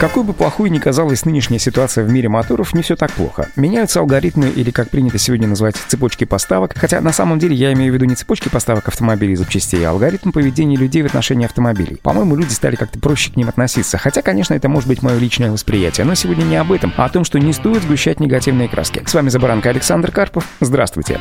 Какой бы плохой ни казалась нынешняя ситуация в мире моторов, не все так плохо. Меняются алгоритмы или, как принято сегодня называть, цепочки поставок, хотя на самом деле я имею в виду не цепочки поставок автомобилей и запчастей, а алгоритм поведения людей в отношении автомобилей. По-моему, люди стали как-то проще к ним относиться, хотя, конечно, это может быть мое личное восприятие, но сегодня не об этом, а о том, что не стоит сгущать негативные краски. С вами Забаранка Александр Карпов. Здравствуйте.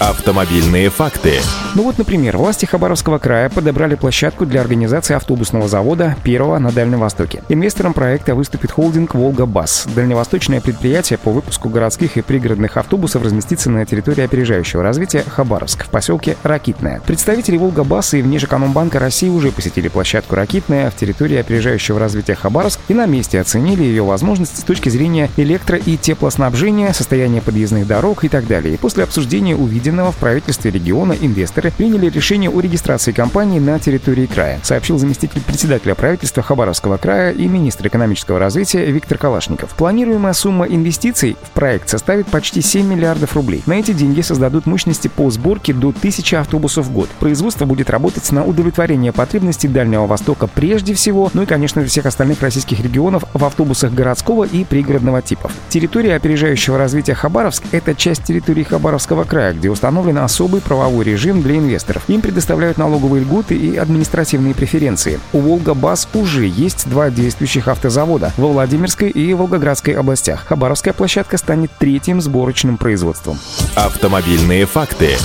Автомобильные факты. Ну вот, например, власти Хабаровского края подобрали площадку для организации автобусного завода первого на Дальнем Востоке. Инвестором проекта выступит холдинг «Волга-Бас». Дальневосточное предприятие по выпуску городских и пригородных автобусов разместится на территории опережающего развития Хабаровск в поселке Ракитное. Представители «Волга-Бас» и Внешэкономбанка России уже посетили площадку Ракитная в территории опережающего развития Хабаровск и на месте оценили ее возможности с точки зрения электро- и теплоснабжения, состояния подъездных дорог и так далее. И после обсуждения увиденного в правительстве региона инвесторы приняли решение о регистрации компании на территории края, сообщил заместитель председателя правительства Хабаровского края и министр экономического развития Виктор Калашников. Планируемая сумма инвестиций в проект составит почти 7 миллиардов рублей. На эти деньги создадут мощности по сборке до 1000 автобусов в год. Производство будет работать на удовлетворение потребностей Дальнего Востока прежде всего, ну и, конечно, всех остальных российских регионов в автобусах городского и пригородного типов. Территория опережающего развития Хабаровск – это часть территории Хабаровского края, где установлен особый правовой режим для инвесторов. Им предоставляют налоговые льготы и административные преференции. У Волга-Бас уже есть два действующих автозавода во Владимирской и Волгоградской областях. Хабаровская площадка станет третьим сборочным производством. Автомобильные факты.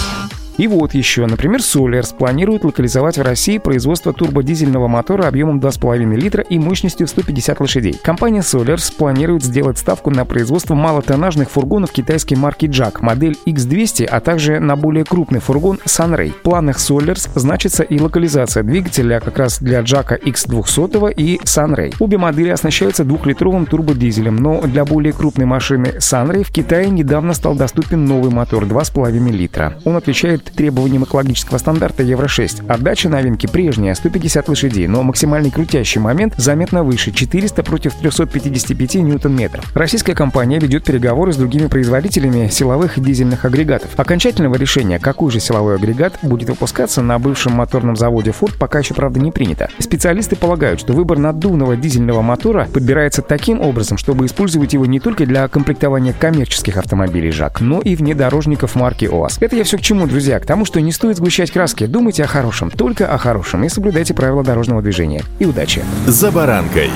И вот еще, например, Solers планирует локализовать в России производство турбодизельного мотора объемом 2,5 литра и мощностью 150 лошадей. Компания Solers планирует сделать ставку на производство малотоннажных фургонов китайской марки Jack, модель X200, а также на более крупный фургон Sunray. В планах Solers значится и локализация двигателя как раз для Jack X200 и Sunray. Обе модели оснащаются двухлитровым турбодизелем, но для более крупной машины Sunray в Китае недавно стал доступен новый мотор 2,5 литра. Он отвечает требованиям экологического стандарта Евро-6. Отдача новинки прежняя, 150 лошадей, но максимальный крутящий момент заметно выше, 400 против 355 ньютон-метров. Российская компания ведет переговоры с другими производителями силовых и дизельных агрегатов. Окончательного решения, какой же силовой агрегат будет выпускаться на бывшем моторном заводе Ford, пока еще, правда, не принято. Специалисты полагают, что выбор наддувного дизельного мотора подбирается таким образом, чтобы использовать его не только для комплектования коммерческих автомобилей ЖАК, но и внедорожников марки ОАЗ. Это я все к чему, друзья? К тому, что не стоит сгущать краски. Думайте о хорошем, только о хорошем и соблюдайте правила дорожного движения. И удачи! «За баранкой»